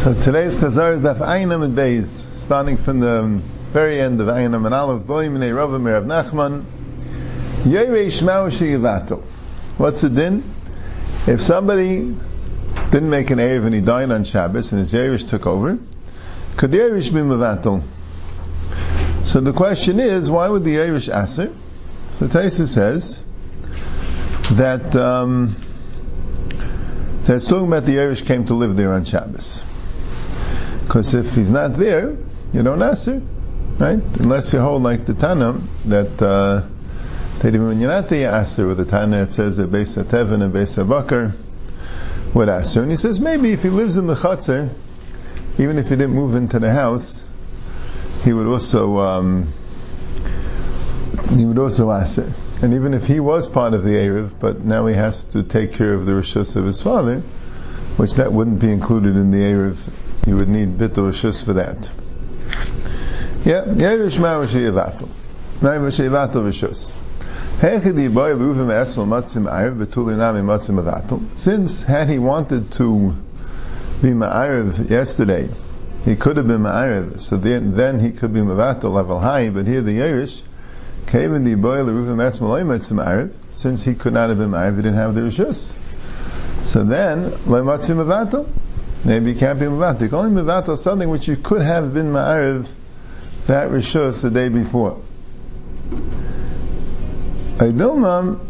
So today's Chazar is Daf Einam and Beis, starting from the very end of Einam and Aleph, Boim and Ravim Rav Nachman, Yeresh Maushi Yivato. What's the din? If somebody didn't make an Erev and he died on Shabbos and his Yeresh took over, could the Yeresh be Mavato? So the question is, why would the Yeresh answer? So Taisa says that um, that's talking about the Yeresh came to live there on Shabbos. Because if he's not there, you don't answer, right? Unless you hold like the Tana that uh, that even when you're not there, you answer with the Tana. It says that Beis Tevin and Beis Bakar would answer, and he says maybe if he lives in the Chatzar, even if he didn't move into the house, he would also um, he would also answer. And even if he was part of the Erev, but now he has to take care of the Rishus of his father, which that wouldn't be included in the Erev you would need bitul rishus for that. Yeah, Yerush Marash Yevato. Marash Yevato rishus. Since had he wanted to be Ma'ariv yesterday, he could have been Ma'ariv, so then, then he could be Mavato level high, but here the Yerush came in the boy Leruvim Esmalay Ma'ariv, since he could not have been Ma'ariv, he didn't have the Rishus. So then, Lematzim Mavato, Maybe you can't be Mavat. You can only Mavat something which you could have been Ma'ariv that Rishus the day before. Aidilmam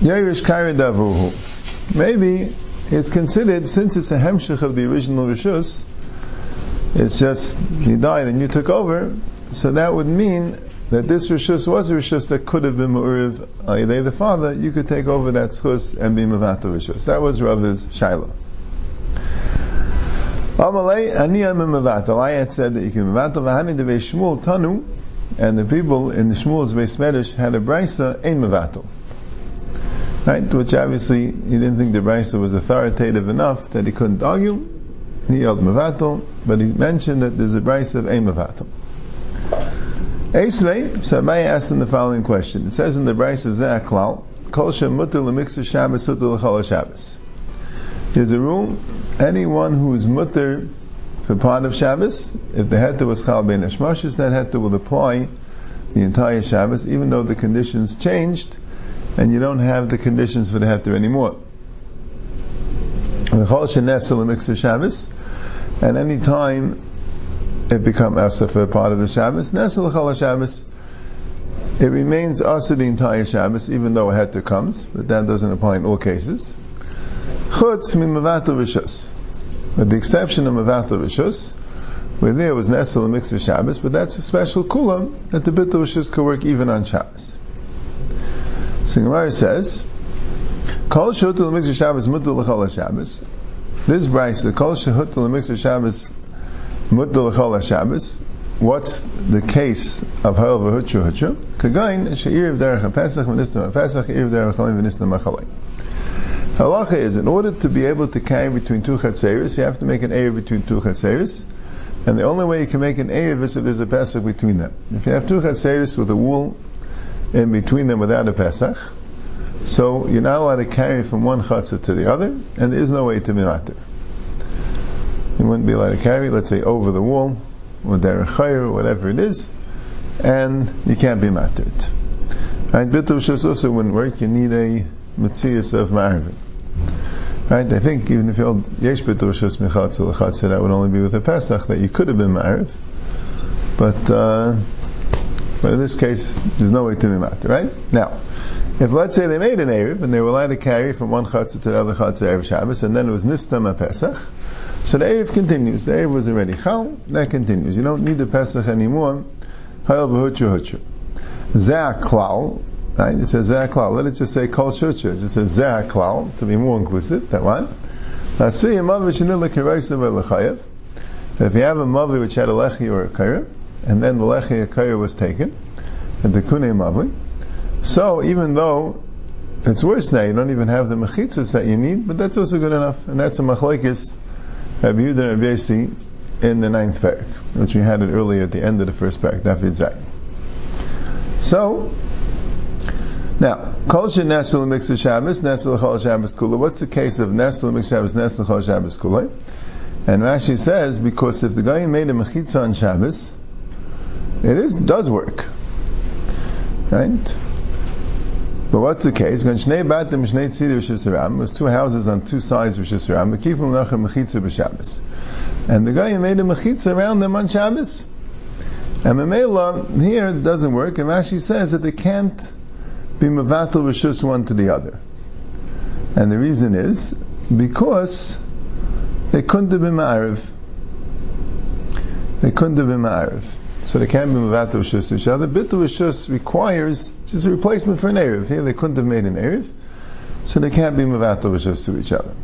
Yairish Davuhu. Maybe it's considered, since it's a hemshich of the original Rishus, it's just, he died and you took over, so that would mean that this Rishus was a Rishus that could have been Mu'uriv Ayadei the father, you could take over that Schus and be Mavata Rishus. That was Rav's Shaila. Amalei, Mavata. I had said that you can Mavata Vahani Devei Shmuel Tanu, and the people in the Shmuel's Beis Medrash had a Brisa, Ein Mavato. Right? Which obviously, he didn't think the Brisa was authoritative enough that he couldn't argue. He held Mavato, but he mentioned that there's a Brisa of Ein Mavato. Esvei, so Abaye asked him the following question. It says in the Brisa Ze'aklal, Kol Shem Mutter L'miksa Shabbos Sutter L'chol Shabbos. There's a rule, anyone who is mutter for part of Shabbos, if the heter was Chal Ben Ashmashis, that heter will apply the entire Shabbos, even though the conditions changed, and you don't have the conditions for the heter anymore. L'chol Shenesel L'miksa Shabbos, and any time it becomes asa for part of the Shabbos. Nesel Chol Shabbos, it remains asa the entire Shabbos, even though a heter comes, but that doesn't apply in all cases. Chutz min mavato rishus. With the exception of mavato rishus, where there was nesel mix of Shabbos, but that's a special kulam that the bit rishus could work even on Shabbos. So Gemara says, Kol shehutul mix of Shabbos mutul l'chol Shabbos. This brayse, the kol shehutul of Shabbos What's the case of Ha'il v'Hutchu Hutchu? Kagain she'ir v'derech Pesach v'nistam Pesach ir v'derech. Halacha is, in order to be able to carry between two chatzeris, you have to make an air between two chatzeris, and the only way you can make an air is if there's a Pesach between them. If you have two chatzeris with a wool in between them without a Pesach, so you're not allowed to carry from one chatzah to the other, and there is no way to be mimatir you wouldn't be allowed to carry, let's say, over the wall, or derechayr, whatever it is, and you can't be mattered. Right? Bitul Shus also wouldn't work, you need a Metzias of Ma'arvin. Right? I think even if you hold Yesh Bitul Shus Lechatzel, that would only be with a Pesach, that you could have been Ma'arv. But, uh, but in this case, there's no way to be matter, right? Now, if let's say they made an Erev, and they were allowed to carry from one Chatzah to the other Chatzah Erev Shabbos, and then it was Nistam a Pesach, so the Erev continues. The Erev was already Chal, that continues. You don't need the Pesach anymore. Hayal v'huchu huchu. Ze'aklal, right? It says Ze'aklal. Let it just say Kol Shuchu. It says Ze'aklal, to be more inclusive, that one. Now see, a Mavi Shanil L'Kiraisa V'Lechayev. That if you have a Mavi which had a Lechi or a Kair, and then the Lechi or Kair was taken, and the Kune Mavi, so even though it's worse now, you don't even have the mechitzas that you need, but that's also good enough, and that's a machlekes Rabbi Yehuda Rabbi Yossi in the ninth parak, which we had it earlier at the end of the first parak, David Zayin. So, Now, Kol Nesel Mixer Shabbos, Nesel Chol Shabbos Kula. What's the case of Nesel Mixer Shabbos, Nesel Chol Shabbos Kula? And Rashi says, because if the guy made a Mechitza on Shabbos, it is, does work. Right? But what's the case? Was two houses on two sides of B'Shabbos. And the guy made a Mechitza around them on Shabbos. And Mamela, here doesn't work, and Rashi says that they can't be Mavatal Rishus one to the other. And the reason is because they couldn't have been Ma'ariv. They couldn't have been Ma'ariv. So they can't be Mavatal Rishus to each other. Bitul Rishus requires, is a replacement for an Erev. Here they couldn't have made an Erev. So they can't be Mavatal Rishus to each other.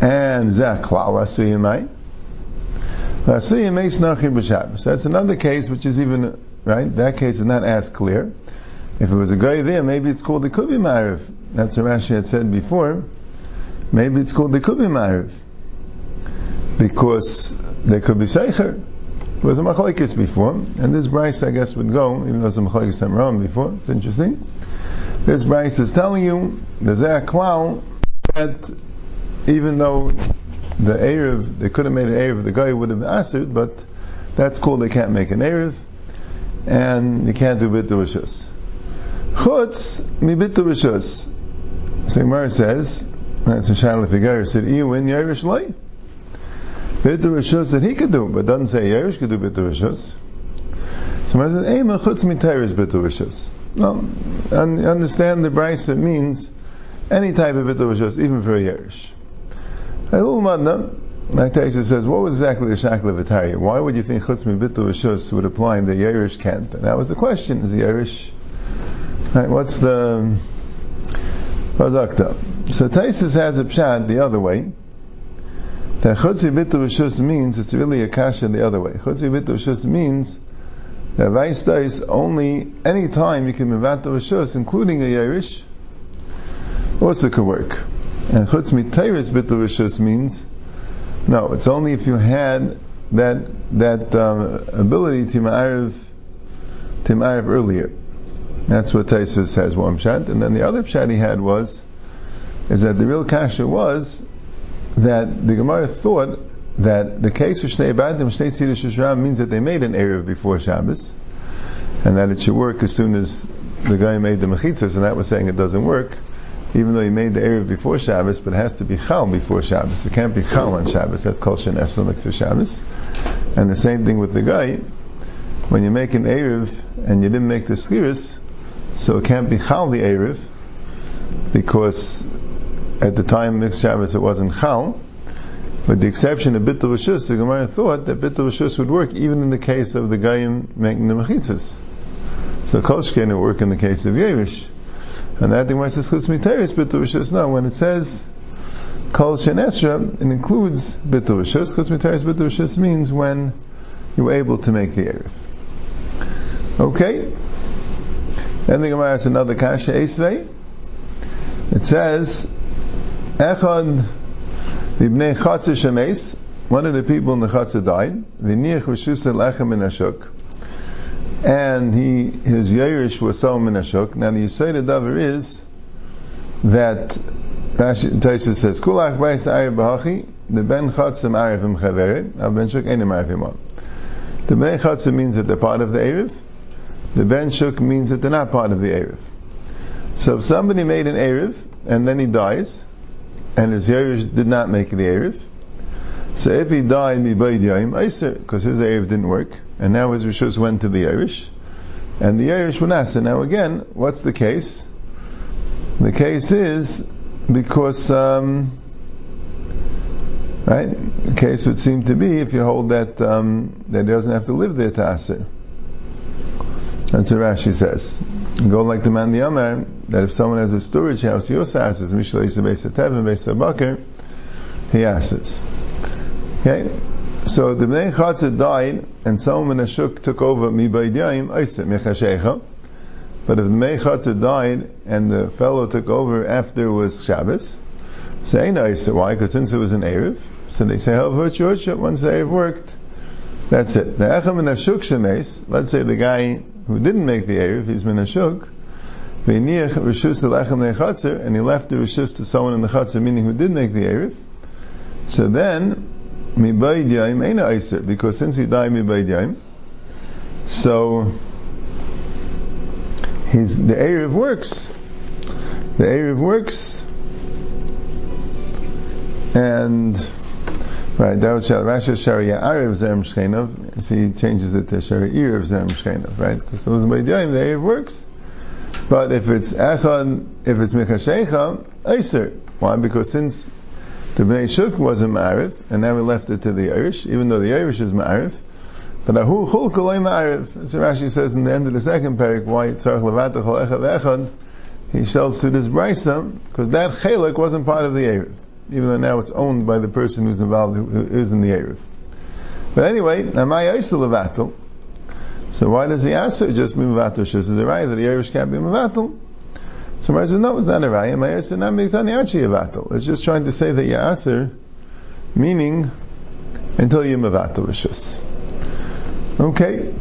And Zach Klal Asuyimai. Asuyim makes. That's another case which is even, right? That case is not as clear. If it was a guy there, maybe it's called the Kubi Ma'ariv. That's what Rashi had said before. Maybe it's called the Kubi Ma'ariv. Because there could be Seicher. Was a Machlaikis before, and this Bryce, I guess, would go, even though it was a Machlaikis Tamram before. It's interesting. This Bryce is telling you, there's a clown that even though the Erev, they could have made an Erev, the guy would have answered, but that's cool, they can't make an Erev, and you can't do Bit Rishus. Chutz mibitu rishus. So Gemara says, that's a Shaila Figure, said, Iyu in Yerush Lay. Bitu rishus that he could do, but doesn't say Yerush could do bitu rishus. So I says, Eima chutz mitayris bitu rishus. No, and understand the Brisa means any type of bitu rishus, even for a Yerush. A little madna, like Taisha says, what was exactly the Shakla Vitaria? Why would you think chutz mibitu rishus would apply in the Yerush can't? And that was the question, is the Yerush Right, what's the Razakta? So Taisus has a pshat the other way. That Chutzi Rishus means it's really a kasha the other way. Chutzi Rishus means that Vaista is only any time you can Mivata Rishus, including a Yerush, also could work. And Chutz Mitayris Rishus means no, it's only if you had that that um, ability to ma'ariv to ma'ariv earlier. That's what Taisus says, one pshat. And then the other pshat he had was, is that the real kasha was that the Gemara thought that the case of Shnei Badim, Shnei Tzira Shishram means that they made an Erev before Shabbos, and that it should work as soon as the guy made the Mechitzas, and that was saying it doesn't work, even though he made the Erev before Shabbos, but it has to be Chal before Shabbos. It can't be Chal on Shabbos. That's called Shen Esel Mixer Shabbos. And the same thing with the guy, when you make an Erev and you didn't make the Skiris, so it can't be Chal the Erev, because at the time mixed Shabbos it wasn't Chal, with the exception of Bittul Rishus, the Gemara thought that Bittul Rishus would work even in the case of the Gayim making the Mechitzas. So Kolshken would work in the case of Yevish. And that the Gemara says, Chutz Miteris Bittul Rishus. No, when it says Kol Esra, it includes Bittul Rishus. Chutz Miteris Bittul Rishus means when you were able to make the Erev. Okay? Then the Gemara has another kasha esvei. It says, Echad ibnei chatzah shemes, one of the people in the chatzah died, v'niach v'shusah lechem in ashuk, and he, his yerush was so in ashuk. Now the Yisrael davar is that Taisha says, Kulach b'ais ayir b'hachi, the ben chatzah ma'arivim chaveret, av ben shuk enim ma'arivim The ben chatzah means that they're part of the Erev, the Ben Shuk means that they're not part of the Erev. So if somebody made an Erev, and then he dies, and his Yerush did not make the Erev, so if he died, because his Erev didn't work, and now his Rishus went to the Yerush, and the Yerush went So now again, what's the case? The case is because, um, right? The case would seem to be if you hold that um, that he doesn't have to live there to aser. That's what Rashi says. Go like the man the Amar, that if someone has a storage house, he also asks, Mishle Yisa Beis Tevin, Beis Bakr, he asks. Okay? So the Bnei Chatzah died, and someone in Ashuk took over Mi Baydiyim, Ayse, Mechashecha. But if the Bnei Chatzah died, and the fellow took over after was Shabbos, say Ayse, why? Because since it was an Erev, so they say, how for church once the Erev worked, that's it. The Echem and Ashuk Shemes, let's say the guy who didn't make the Erev, he's been Ashuk, Ve'niach rishus lechem nechatzer, and he left the rishus to someone in the chatzar, meaning who did make the erev. So then, mibayid yaim aiser, because since he died mibayid so his the erev works. The erev works, and right that was uh, Rashi Sharia Arev Zerem Shchenov. So he changes it to Sharia Erev Zerem Shchenov, right? Because those by Yaim the erev works. But if it's echad, if it's mikashecha, eiser. Why? Because since the Bnei Shuk wasn't ma'ariv, and now we left it to the Irish, even though the Irish is ma'ariv, but ahu chul kolay ma'ariv. So Rashi says in the end of the second parak, why tzarech levatach echad echad, he shall to his brisa, because that chelik wasn't part of the Erev, even though now it's owned by the person who's involved, who is in the Erev. But anyway, amay eisel levatel, so why does he ask her just mivatel? She says, right that the Yerush can't be mivatel. So Mary says, no, it's not a raya. Maya said, not mitani achi yivatel. It's just trying to say that yaser, meaning until you mivatel rishus. Okay.